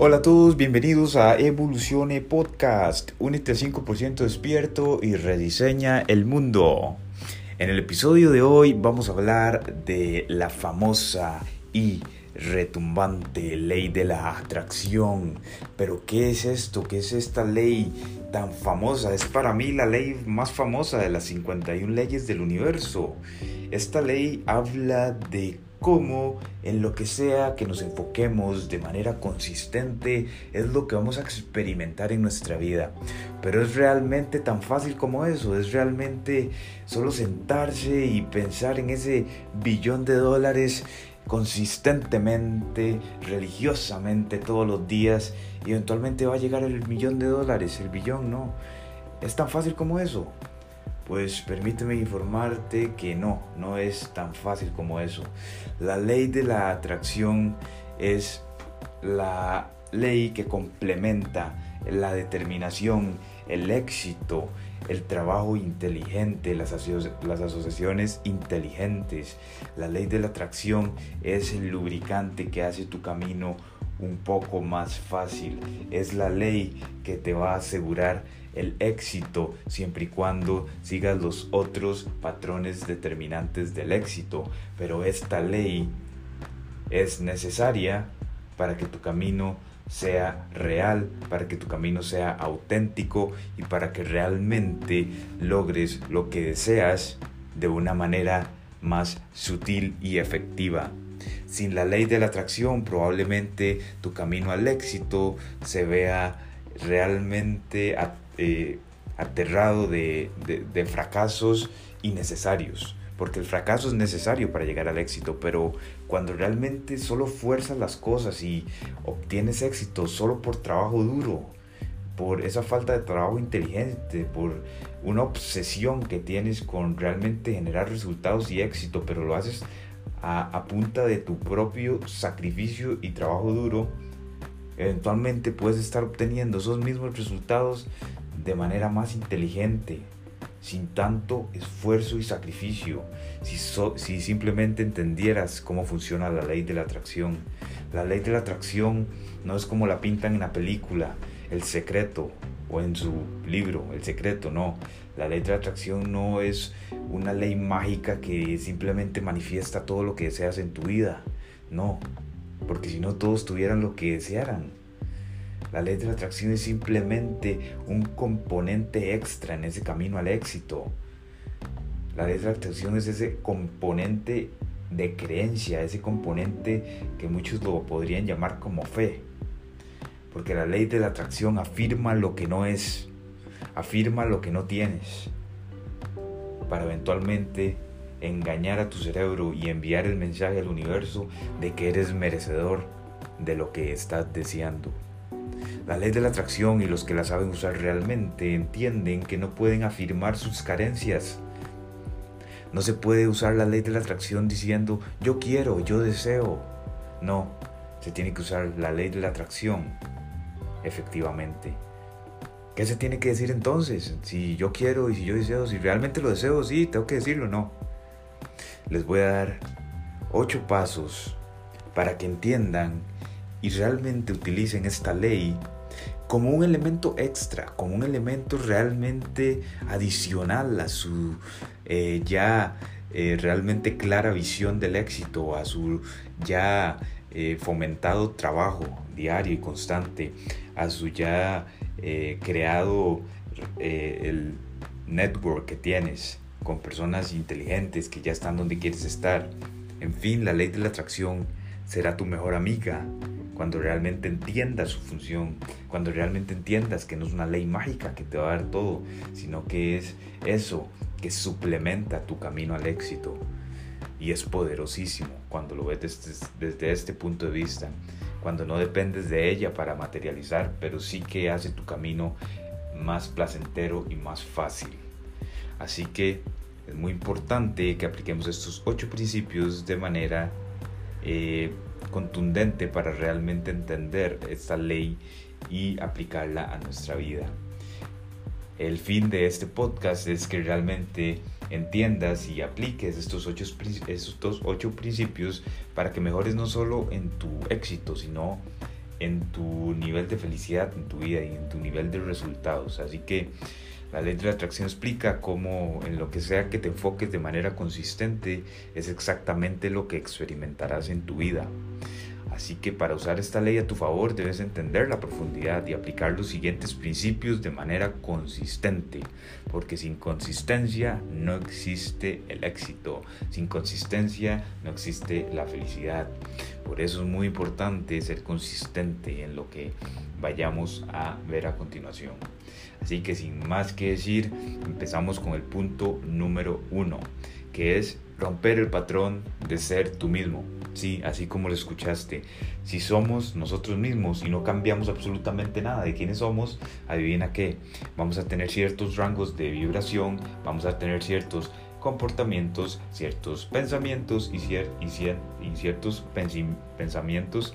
Hola a todos, bienvenidos a Evolucione Podcast. Únete al 5% despierto y rediseña el mundo. En el episodio de hoy vamos a hablar de la famosa y retumbante ley de la atracción. Pero ¿qué es esto? ¿Qué es esta ley tan famosa? Es para mí la ley más famosa de las 51 leyes del universo. Esta ley habla de cómo en lo que sea que nos enfoquemos de manera consistente es lo que vamos a experimentar en nuestra vida. Pero es realmente tan fácil como eso, es realmente solo sentarse y pensar en ese billón de dólares consistentemente, religiosamente todos los días y eventualmente va a llegar el millón de dólares, el billón, no. Es tan fácil como eso. Pues permíteme informarte que no, no es tan fácil como eso. La ley de la atracción es la ley que complementa la determinación, el éxito, el trabajo inteligente, las, las, asociaciones inteligentes. La ley de la atracción es el lubricante que hace tu camino un poco más fácil. Es la ley que te va a asegurar el éxito siempre y cuando sigas los otros patrones determinantes del éxito. Pero esta ley es necesaria para que tu camino sea real, para que tu camino sea auténtico y para que realmente logres lo que deseas de una manera más sutil y efectiva. Sin la ley de la atracción probablemente tu camino al éxito se vea realmente eh, aterrado de, de fracasos innecesarios porque el fracaso es necesario para llegar al éxito, pero cuando realmente solo fuerzas las cosas y obtienes éxito solo por trabajo duro, por esa falta de trabajo inteligente, por una obsesión que tienes con realmente generar resultados y éxito, pero lo haces a, a punta de tu propio sacrificio y trabajo duro, eventualmente puedes estar obteniendo esos mismos resultados de manera más inteligente, sin tanto esfuerzo y sacrificio, si, si, simplemente entendieras cómo funciona la ley de la atracción. La ley de la atracción no es como la pintan en la película, El Secreto, o en su libro, El Secreto, no. La ley de atracción no es una ley mágica que simplemente manifiesta todo lo que deseas en tu vida, no, porque si no todos tuvieran lo que desearan. La ley de la atracción es simplemente un componente extra en ese camino al éxito. La ley de la atracción es ese componente de creencia, ese componente que muchos lo podrían llamar como fe. Porque la ley de la atracción afirma lo que no es, afirma lo que no tienes, para eventualmente engañar a tu cerebro y enviar el mensaje al universo de que eres merecedor de lo que estás deseando. La ley de la atracción y los que la saben usar realmente entienden que no pueden afirmar sus carencias. No se puede usar la ley de la atracción diciendo yo quiero, yo deseo. No, se tiene que usar la ley de la atracción, efectivamente. ¿Qué se tiene que decir entonces? Si yo quiero y si yo deseo, si realmente lo deseo, sí, tengo que decirlo, no. Les voy a dar ocho pasos para que entiendan y realmente utilicen esta ley como un elemento extra, como un elemento realmente adicional a su eh, ya eh, realmente clara visión del éxito, a su ya eh, fomentado trabajo diario y constante, a su ya creado el network que tienes con personas inteligentes que ya están donde quieres estar. En fin, la ley de la atracción será tu mejor amiga, cuando realmente entiendas su función, cuando realmente entiendas que no es una ley mágica que te va a dar todo, sino que es eso que suplementa tu camino al éxito. Y es poderosísimo cuando lo ves desde, este punto de vista, cuando no dependes de ella para materializar, pero sí que hace tu camino más placentero y más fácil. Así que es muy importante que apliquemos estos ocho principios de manera eh, contundente para realmente entender esta ley y aplicarla a nuestra vida. El fin de este podcast es que realmente entiendas y apliques estos ocho, estos ocho principios para que mejores no solo en tu éxito, sino en tu nivel de felicidad en tu vida y en tu nivel de resultados. Así que la ley de la atracción explica cómo en lo que sea que te enfoques de manera consistente es exactamente lo que experimentarás en tu vida. Así que para usar esta ley a tu favor debes entender la profundidad y aplicar los siguientes principios de manera consistente, porque sin consistencia no existe el éxito, sin consistencia no existe la felicidad. Por eso es muy importante ser consistente en lo que vayamos a ver a continuación. Así que sin más que decir, empezamos con el punto número uno, que es romper el patrón de ser tú mismo. Sí, así como lo escuchaste. Si somos nosotros mismos y no cambiamos absolutamente nada de quiénes somos, adivina qué, vamos a tener ciertos rangos de vibración, vamos a tener ciertos comportamientos, ciertos pensamientos y, ciertos pensamientos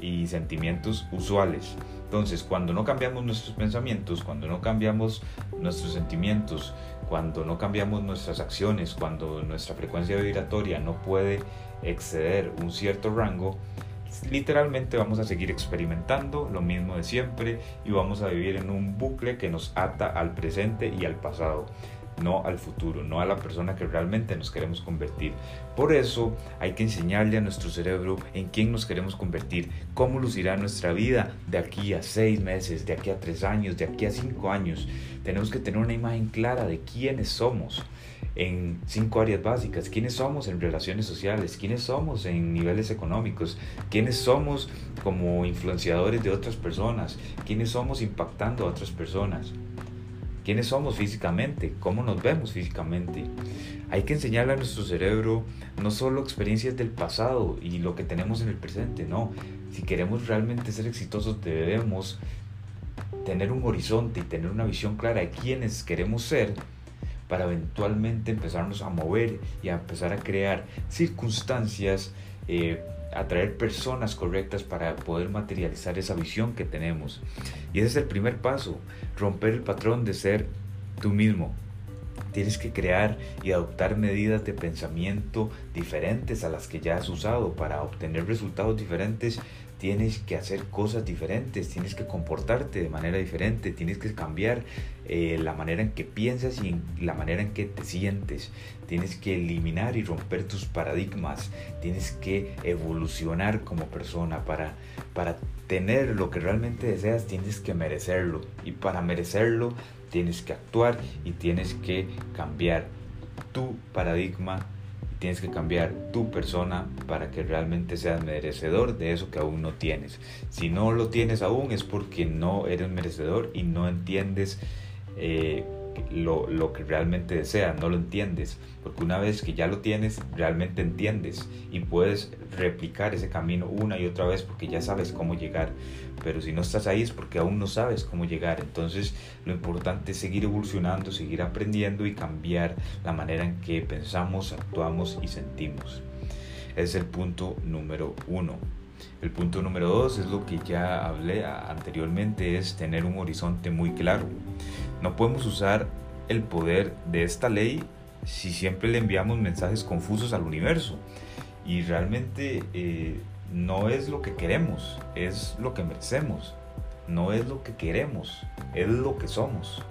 y sentimientos usuales. Entonces, cuando no cambiamos nuestros pensamientos, cuando no cambiamos nuestros sentimientos, cuando no cambiamos nuestras acciones, cuando nuestra frecuencia vibratoria no puede exceder un cierto rango, literalmente vamos a seguir experimentando lo mismo de siempre y vamos a vivir en un bucle que nos ata al presente y al pasado no al futuro, no a la persona que realmente nos queremos convertir. Por eso hay que enseñarle a nuestro cerebro en quién nos queremos convertir, cómo lucirá nuestra vida de aquí a seis meses, de aquí a tres años, de aquí a cinco años. Tenemos que tener una imagen clara de quiénes somos en cinco áreas básicas, quiénes somos en relaciones sociales, quiénes somos en niveles económicos, quiénes somos como influenciadores de otras personas, quiénes somos impactando a otras personas quiénes somos físicamente, cómo nos vemos físicamente. Hay que enseñarle a nuestro cerebro no solo experiencias del pasado y lo que tenemos en el presente, no. Si queremos realmente ser exitosos debemos tener un horizonte y tener una visión clara de quiénes queremos ser para eventualmente empezarnos a mover y a empezar a crear circunstancias, eh, atraer personas correctas para poder materializar esa visión que tenemos. Y ese es el primer paso, romper el patrón de ser tú mismo. Tienes que crear y adoptar medidas de pensamiento diferentes a las que ya has usado para obtener resultados diferentes tienes que hacer cosas diferentes, tienes que comportarte de manera diferente, tienes que cambiar eh, la manera en que piensas y la manera en que te sientes, tienes que eliminar y romper tus paradigmas, tienes que evolucionar como persona. Para, para tener lo que realmente deseas, tienes que merecerlo. Y para merecerlo tienes que actuar y tienes que cambiar tu paradigma tienes que cambiar tu persona para que realmente seas merecedor de eso que aún no tienes. Si no lo tienes aún es porque no eres merecedor y no entiendes eh, lo, lo, que realmente deseas, no lo entiendes, porque una vez que ya lo tienes, realmente entiendes y puedes replicar ese camino una y otra vez porque ya sabes cómo llegar, pero si no estás ahí es porque aún no sabes cómo llegar, entonces lo importante es seguir evolucionando, seguir aprendiendo y cambiar la manera en que pensamos, actuamos y sentimos. es el punto número uno. El punto número dos es lo que ya hablé anteriormente, es tener un horizonte muy claro. No podemos usar el poder de esta ley si siempre le enviamos mensajes confusos al universo. Y realmente eh, no es lo que queremos, es lo que merecemos. No es lo que queremos, es lo que somos.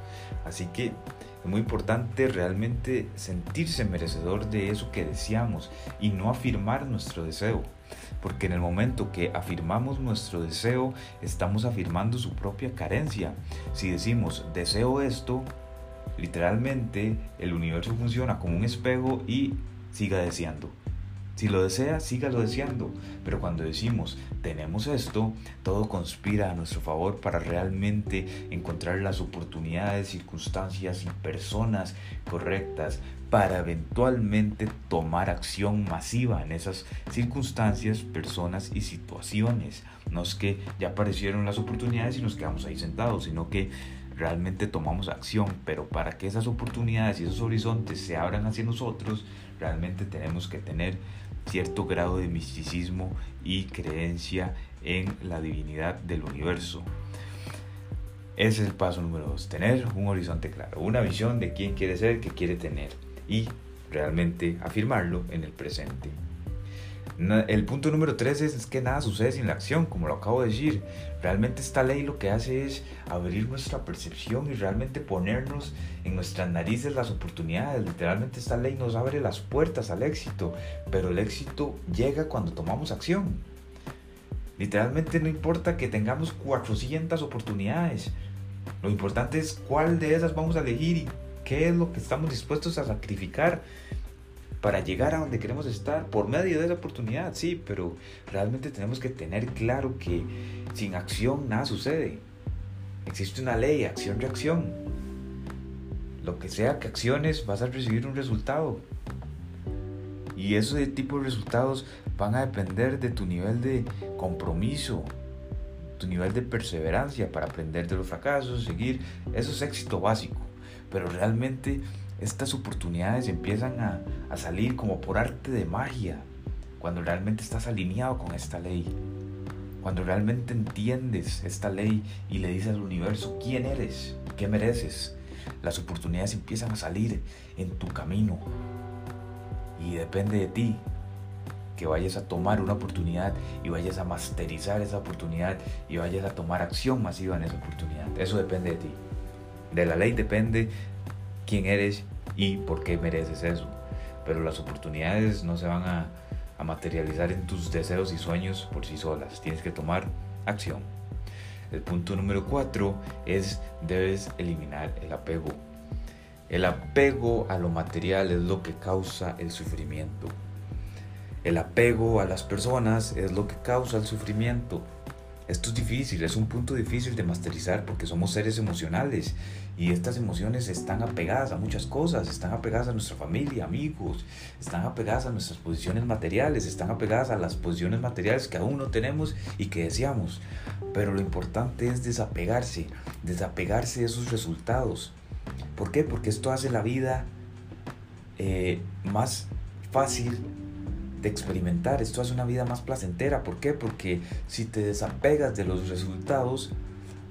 Así que es muy importante realmente sentirse merecedor de eso que deseamos y no afirmar nuestro deseo. Porque en el momento que afirmamos nuestro deseo, estamos afirmando su propia carencia. Si decimos deseo esto, literalmente el universo funciona como un espejo y siga deseando. Si lo desea, sígalo deseando. Pero cuando decimos tenemos esto, todo conspira a nuestro favor para realmente encontrar las oportunidades, circunstancias y personas correctas para eventualmente tomar acción masiva en esas circunstancias, personas y situaciones. No es que ya aparecieron las oportunidades y nos quedamos ahí sentados, sino que realmente tomamos acción, pero para que esas oportunidades y esos horizontes se abran hacia nosotros, realmente tenemos que tener cierto grado de misticismo y creencia en la divinidad del universo. Ese es el paso número dos, tener un horizonte claro, una visión de quién quiere ser, qué quiere tener y realmente afirmarlo en el presente. El punto número 3 es, que nada sucede sin la acción, como lo acabo de decir. Realmente esta ley lo que hace es abrir nuestra percepción y realmente ponernos en nuestras narices las oportunidades. Literalmente esta ley nos abre las puertas al éxito, pero el éxito llega cuando tomamos acción. Literalmente no importa que tengamos 400 oportunidades. Lo importante es cuál de esas vamos a elegir y qué es lo que estamos dispuestos a sacrificar para llegar a donde queremos estar por medio de esa oportunidad, sí, pero realmente tenemos que tener claro que sin acción nada sucede. Existe una ley, acción-reacción. Lo que sea que acciones vas a recibir un resultado. Y ese tipo de resultados van a depender de tu nivel de compromiso, tu nivel de perseverancia para aprender de los fracasos, seguir. Eso es éxito básico. Pero realmente estas oportunidades empiezan a, salir como por arte de magia, cuando realmente estás alineado con esta ley, cuando realmente entiendes esta ley y le dices al universo quién eres, qué mereces, las oportunidades empiezan a salir en tu camino y depende de ti que vayas a tomar una oportunidad y vayas a masterizar esa oportunidad y vayas a tomar acción masiva en esa oportunidad. Eso depende de ti. De la ley depende quién eres y por qué mereces eso. Pero las oportunidades no se van a, materializar en tus deseos y sueños por sí solas. Tienes que tomar acción. El punto número cuatro es debes eliminar el apego. El apego a lo material es lo que causa el sufrimiento. El apego a las personas es lo que causa el sufrimiento. Esto es difícil, es un punto difícil de masterizar porque somos seres emocionales y estas emociones están apegadas a muchas cosas, están apegadas a nuestra familia, amigos, están apegadas a nuestras posiciones materiales, están apegadas a las posiciones materiales que aún no tenemos y que deseamos. Pero lo importante es desapegarse, desapegarse de esos resultados. ¿Por qué? Porque esto hace la vida eh, más fácil de experimentar. Esto hace una vida más placentera. ¿Por qué? Porque si te desapegas de los resultados,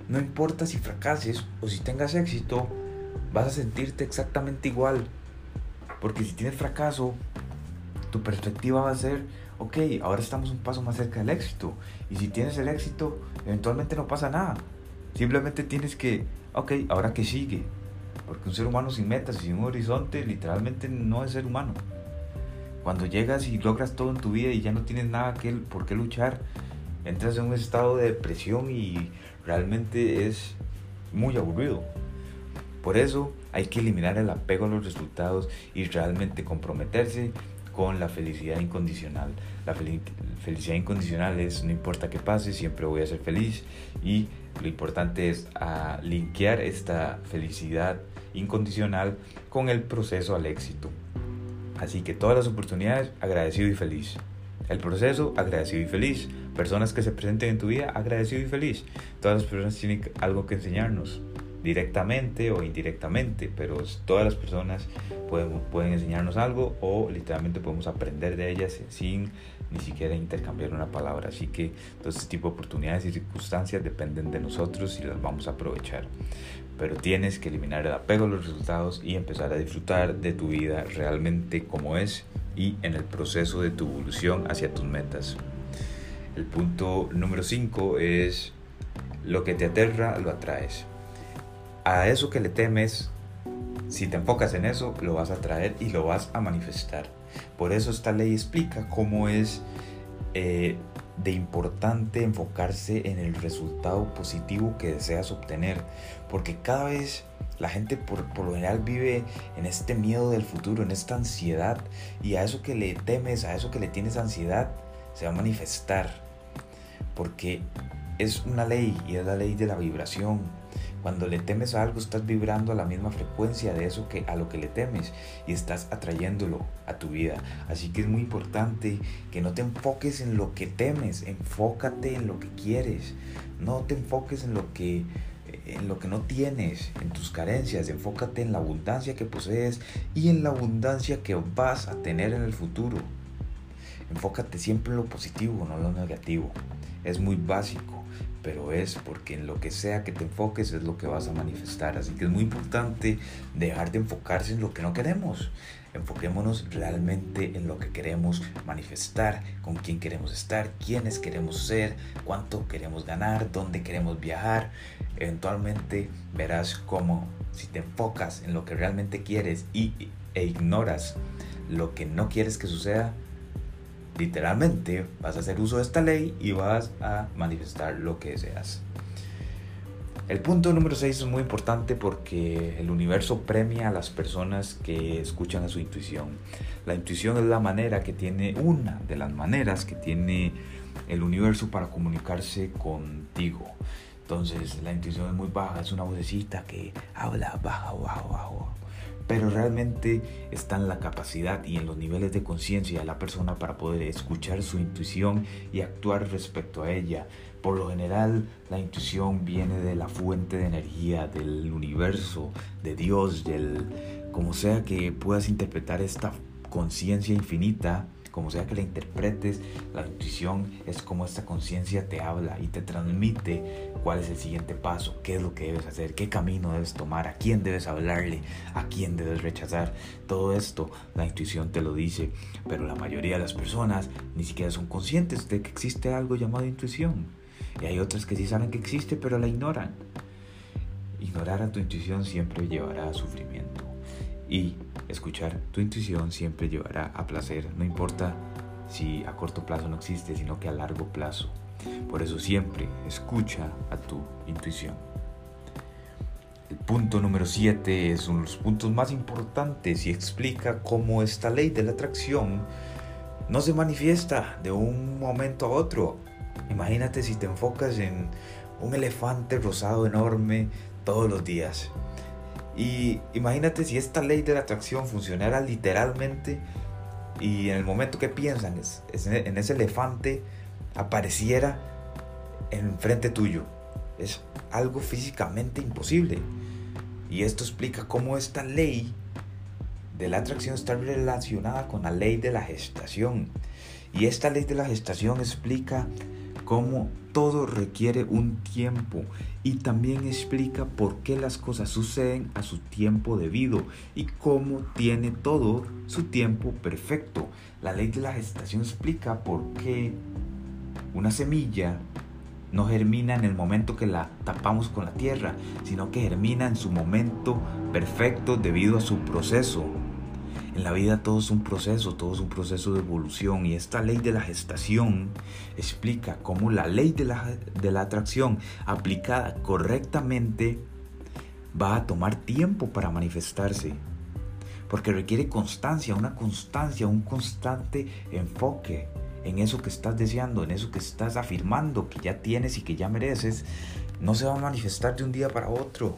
no importa si fracases o si tengas éxito, vas a sentirte exactamente igual. Porque si tienes fracaso, tu perspectiva va a ser, ok, ahora estamos un paso más cerca del éxito. Y si tienes el éxito, eventualmente no pasa nada. Simplemente tienes que, ok, ahora que sigue. Porque un ser humano sin metas y sin un horizonte literalmente no es ser humano. Cuando llegas y logras todo en tu vida y ya no tienes nada que, por qué luchar, entras en un estado de depresión y realmente es muy aburrido. Por eso hay que eliminar el apego a los resultados y realmente comprometerse con la felicidad incondicional. La felicidad incondicional es no importa qué pase, siempre voy a ser feliz y lo importante es a linkear esta felicidad incondicional con el proceso al éxito. Así que todas las oportunidades, agradecido y feliz. El proceso, agradecido y feliz. Personas que se presenten en tu vida, agradecido y feliz. Todas las personas tienen algo que enseñarnos, directamente o indirectamente, pero todas las personas pueden, pueden enseñarnos algo o literalmente podemos aprender de ellas sin ni siquiera intercambiar una palabra. Así que todo este tipo de oportunidades y circunstancias dependen de nosotros y las vamos a aprovechar pero tienes que eliminar el apego a los resultados y empezar a disfrutar de tu vida realmente como es y en el proceso de tu evolución hacia tus metas. El punto número 5 es lo que te aterra lo atraes. A eso que le temes, si te enfocas en eso, lo vas a atraer y lo vas a manifestar. Por eso esta ley explica cómo es eh, de importante enfocarse en el resultado positivo que deseas obtener, porque cada vez la gente por, por, lo general vive en este miedo del futuro, en esta ansiedad, y a eso que le temes, a eso que le tienes ansiedad, se va a manifestar, porque es una ley y es la ley de la vibración, cuando le temes a algo, estás vibrando a la misma frecuencia de eso que a lo que le temes y estás atrayéndolo a tu vida. Así que es muy importante que no te enfoques en lo que temes, enfócate en lo que quieres. No te enfoques en lo que en lo que no tienes, en tus carencias, enfócate en la abundancia que posees y en la abundancia que vas a tener en el futuro. Enfócate siempre en lo positivo, no en lo negativo. Es muy básico pero es porque en lo que sea que te enfoques es lo que vas a manifestar. Así que es muy importante dejar de enfocarse en lo que no queremos. Enfoquémonos realmente en lo que queremos manifestar, con quién queremos estar, quiénes queremos ser, cuánto queremos ganar, dónde queremos viajar. Eventualmente verás cómo si te enfocas en lo que realmente quieres y, e ignoras lo que no quieres que suceda, literalmente vas a hacer uso de esta ley y vas a manifestar lo que deseas. El punto número 6 es muy importante porque el universo premia a las personas que escuchan a su intuición. La intuición es la manera que tiene, una de las maneras que tiene el universo para comunicarse contigo. Entonces la intuición es muy baja, es una vocecita que habla bajo, bajo, bajo pero realmente está en la capacidad y en los niveles de conciencia de la persona para poder escuchar su intuición y actuar respecto a ella. Por lo general, la intuición viene de la fuente de energía, del universo, de Dios, del como sea que puedas interpretar esta conciencia infinita como sea que la interpretes, la intuición es como esta conciencia te habla y te transmite cuál es el siguiente paso, qué es lo que debes hacer, qué camino debes tomar, a quién debes hablarle, a quién debes rechazar. Todo esto la intuición te lo dice, pero la mayoría de las personas ni siquiera son conscientes de que existe algo llamado intuición. Y hay otras que sí saben que existe, pero la ignoran. Ignorar a tu intuición siempre llevará a sufrimiento. Y escuchar tu intuición siempre llevará a placer, no importa si a corto plazo no existe, sino que a largo plazo. Por eso siempre escucha a tu intuición. El punto número 7 es uno de los puntos más importantes y explica cómo esta ley de la atracción no se manifiesta de un momento a otro. Imagínate si te enfocas en un elefante rosado enorme todos los días. Y imagínate si esta ley de la atracción funcionara literalmente y en el momento que piensan en ese elefante apareciera enfrente tuyo. Es algo físicamente imposible. Y esto explica cómo esta ley de la atracción está relacionada con la ley de la gestación. Y esta ley de la gestación explica cómo todo requiere un tiempo y también explica por qué las cosas suceden a su tiempo debido y cómo tiene todo su tiempo perfecto. La ley de la gestación explica por qué una semilla no germina en el momento que la tapamos con la tierra, sino que germina en su momento perfecto debido a su proceso. En la vida todo es un proceso, todo es un proceso de evolución y esta ley de la gestación explica cómo la ley de la, de la atracción aplicada correctamente va a tomar tiempo para manifestarse. Porque requiere constancia, una constancia, un constante enfoque en eso que estás deseando, en eso que estás afirmando que ya tienes y que ya mereces. No se va a manifestar de un día para otro.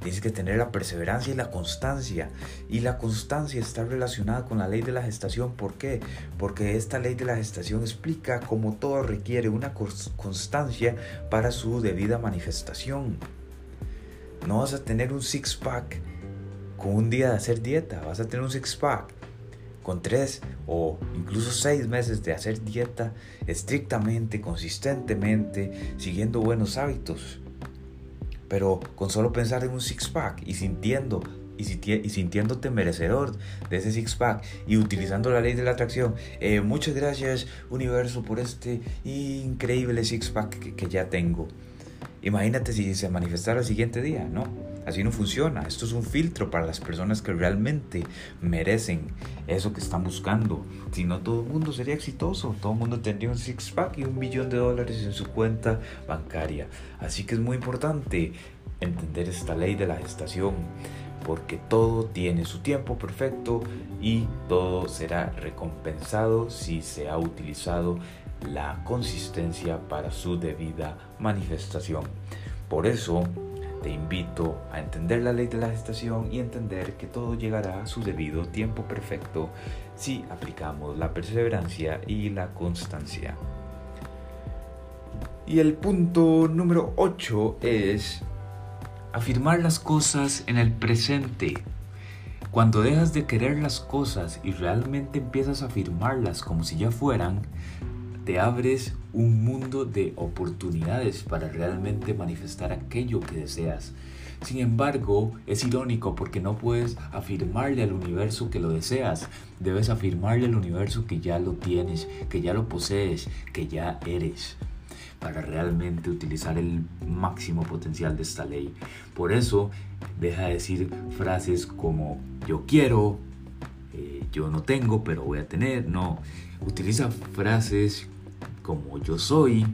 Tienes que tener la perseverancia y la constancia. Y la constancia está relacionada con la ley de la gestación. ¿Por qué? Porque esta ley de la gestación explica cómo todo requiere una constancia para su debida manifestación. No vas a tener un six-pack con un día de hacer dieta. Vas a tener un six-pack con tres o incluso seis meses de hacer dieta estrictamente, consistentemente, siguiendo buenos hábitos. Pero con solo pensar en un six-pack y sintiendo y, sintiéndote merecedor de ese six-pack y utilizando la ley de la atracción. Eh, muchas gracias universo por este increíble six-pack que, ya tengo. Imagínate si se manifestara el siguiente día, ¿no? Así no funciona. Esto es un filtro para las personas que realmente merecen eso que están buscando. Si no, todo el mundo sería exitoso. Todo el mundo tendría un six-pack y un millón de dólares en su cuenta bancaria. Así que es muy importante entender esta ley de la gestación. Porque todo tiene su tiempo perfecto y todo será recompensado si se ha utilizado la consistencia para su debida manifestación. Por eso te invito a entender la ley de la gestación y entender que todo llegará a su debido tiempo perfecto si aplicamos la perseverancia y la constancia. Y el punto número 8 es afirmar las cosas en el presente. Cuando dejas de querer las cosas y realmente empiezas a afirmarlas como si ya fueran, te abres un mundo de oportunidades para realmente manifestar aquello que deseas. Sin embargo, es irónico porque no puedes afirmarle al universo que lo deseas. Debes afirmarle al universo que ya lo tienes, que ya lo posees, que ya eres para realmente utilizar el máximo potencial de esta ley. Por eso, deja de decir frases como yo quiero, eh, yo no tengo, pero voy a tener. No, utiliza frases como yo soy,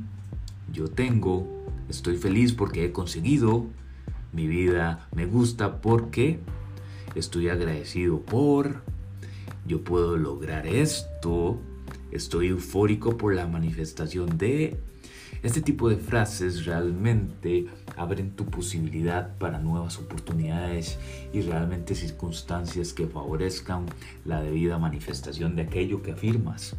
yo tengo, estoy feliz porque he conseguido, mi vida me gusta porque estoy agradecido por, yo puedo lograr esto, estoy eufórico por la manifestación de... Este tipo de frases realmente abren tu posibilidad para nuevas oportunidades y realmente circunstancias que favorezcan la debida manifestación de aquello que afirmas.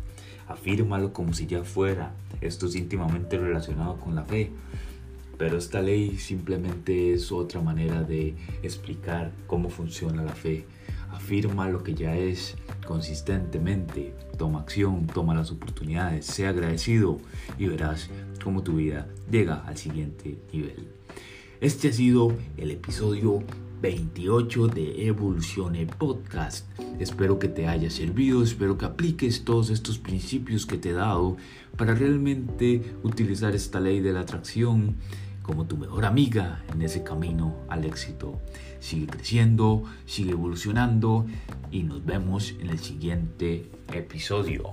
Afírmalo como si ya fuera. Esto es íntimamente relacionado con la fe. Pero esta ley simplemente es otra manera de explicar cómo funciona la fe. Afirma lo que ya es consistentemente. Toma acción, toma las oportunidades, sea agradecido y verás cómo tu vida llega al siguiente nivel. Este ha sido el episodio 28 de Evolucione Podcast. Espero que te haya servido, espero que apliques todos estos principios que te he dado para realmente utilizar esta ley de la atracción como tu mejor amiga en ese camino al éxito. Sigue creciendo, sigue evolucionando y nos vemos en el siguiente episodio.